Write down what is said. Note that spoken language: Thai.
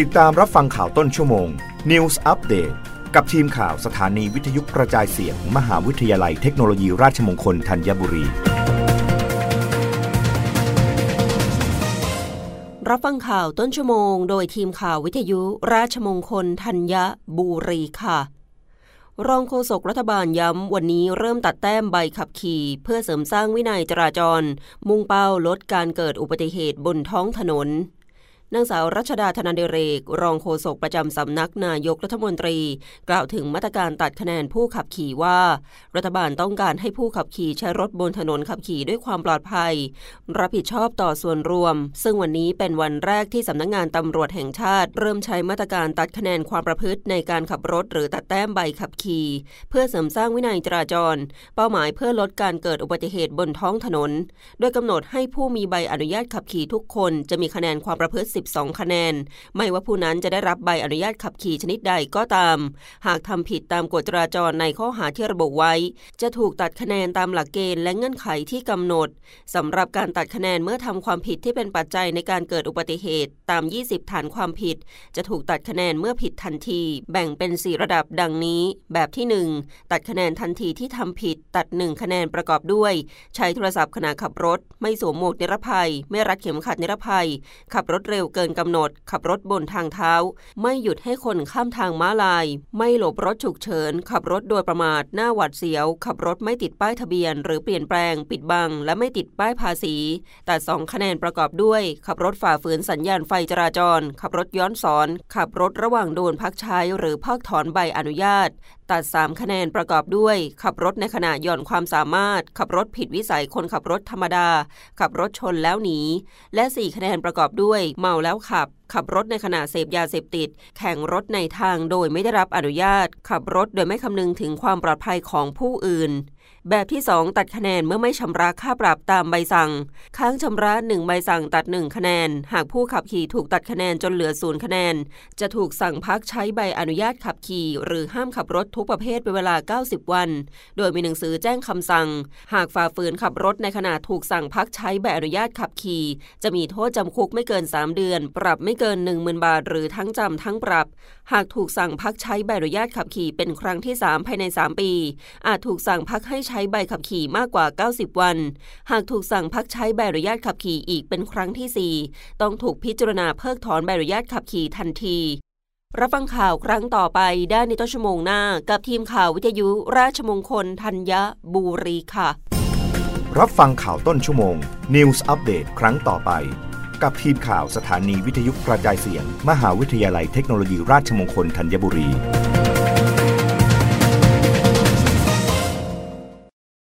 ติดตามรับฟังข่าวต้นชั่วโมง News Update กับทีมข่าวสถานีวิทยุกระจายเสียงมมหาวิทยาลัยเทคโนโลยีราชมงคลธัญบุรี รับฟังข่าวต้นชั่วโมง โดยทีมข่าววิทยุราชมงคลธัญบุรีค่ะ รองโฆษกรัฐบาลย้ำวันนี้เริ่มตัดแต้มใบขับขี่ เพื่อเสริมสร้างวินัยจราจร มุ่งเป้าลดการเกิดอุบัติเหตุบนท้องถนน นางสาวรัชดาธนาเดเรก รองโฆษกประจำสำนักนายกรัฐมนตรี กล่าวถึงมาตรการตัดคะแนนผู้ขับขี่ว่า รัฐบาลต้องการให้ผู้ขับขี่ใช้รถบนถนนขับขี่ด้วยความปลอดภัย รับผิดชอบต่อส่วนรวม ซึ่งวันนี้เป็นวันแรกที่สำนักงงานตำรวจแห่งชาติ เริ่มใช้มาตรการตัดคะแนนความประพฤติในการขับรถ หรือตัดแต้มใบขับขี่ เพื่อเสริมสร้างวินัยจราจร เป้าหมายเพื่อลดการเกิดอุบัติเหตุบนท้องถนน โดยกำหนดให้ผู้มีใบอนุญาตขับขี่ทุกคนจะมีคะแนนความประพฤติ12 คะแนน ไม่ว่าผู้นั้นจะได้รับใบอนุญาตขับขี่ชนิดใดก็ตาม หากทำผิดตามกฎจราจรในข้อหาที่ระบุไว้ จะถูกตัดคะแนนตามหลักเกณฑ์และเงื่อนไขที่กำหนดสำหรับการตัดคะแนนเมื่อทำความผิดที่เป็นปัจจัยในการเกิดอุบัติเหตุตาม 20 ฐานความผิด จะถูกตัดคะแนนเมื่อผิดทันที แบ่งเป็น 4 ระดับดังนี้ แบบที่ 1 ตัดคะแนนทันทีที่ทำผิด ตัด 1 คะแนนประกอบด้วย ใช้โทรศัพท์ขณะขับรถ ไม่สวมหมวกนิรภัย ไม่รัดเข็มขัดนิรภัย ขับรถเร็วเกินกำหนด ขับรถบนทางเท้า ไม่หยุดให้คนข้ามทางม้าลาย ไม่หลบรถฉุกเฉิน ขับรถโดยประมาท หน้าหวัดเสียว ขับรถไม่ติดป้ายทะเบียน หรือเปลี่ยนแปลง ปิดบัง และไม่ติดป้ายภาษี แต่สองคะแนนประกอบด้วย ขับรถฝ่าฝืนสัญญาณไฟจราจร ขับรถย้อนสอน ขับรถระหว่างโดนพักใช้ หรือเพักถอนใบอนุญาต ตัด 3 คะแนนประกอบด้วย ขับรถในขณะหย่อนความสามารถ ขับรถผิดวิสัยคนขับรถธรรมดา ขับรถชนแล้วหนี และ 4 คะแนนประกอบด้วย เมาแล้วขับ ขับรถในขณะเสพยาเสพติด แข่งรถในทางโดยไม่ได้รับอนุญาต ขับรถโดยไม่คำนึงถึงความปลอดภัยของผู้อื่น แบบที่ 2 ตัดคะแนนเมื่อไม่ชำระค่าปรับตามใบสั่ง ค้างชำระ 1 ใบสั่งตัด 1 คะแนน หากผู้ขับขี่ถูกตัดคะแนนจนเหลือศูนย์คะแนน จะถูกสั่งพักใช้ใบอนุญาตขับขี่ หรือห้ามขับรถทุกประเภทเป็นเวลา 90 วัน โดยมีหนังสือแจ้งคำสั่ง หากฝ่าฝืนขับรถในขณะถูกสั่งพักใช้ใบอนุญาตขับขี่ จะมีโทษจำคุกไม่เกิน 3 เดือน ปรับไม่เกิน 10,000 บาท หรือทั้งจำทั้งปรับ หากถูกสั่งพักใช้ใบอนุญาตขับขี่เป็นครั้งที่ 3 ภายใน 3 ปี อาจถูกสั่งพักให้ใช้ใบขับขี่มากกว่า 90 วัน หากถูกสั่งพักใช้ใบอนุญาตขับขี่อีกเป็นครั้งที่ 4 ต้องถูกพิจารณาเพิกถอนใบอนุญาตขับขี่ทันที รับฟังข่าวครั้งต่อไปได้ในต้นชั่วโมงหน้า กับทีมข่าววิทยุราชมงคลธัญบุรีค่ะ รับฟังข่าวต้นชั่วโมง News อัปเดตครั้งต่อไป กับทีมข่าวสถานีวิทยุกระจายเสียง มหาวิทยาลัยเทคโนโลยีราชมงคลธัญบุรี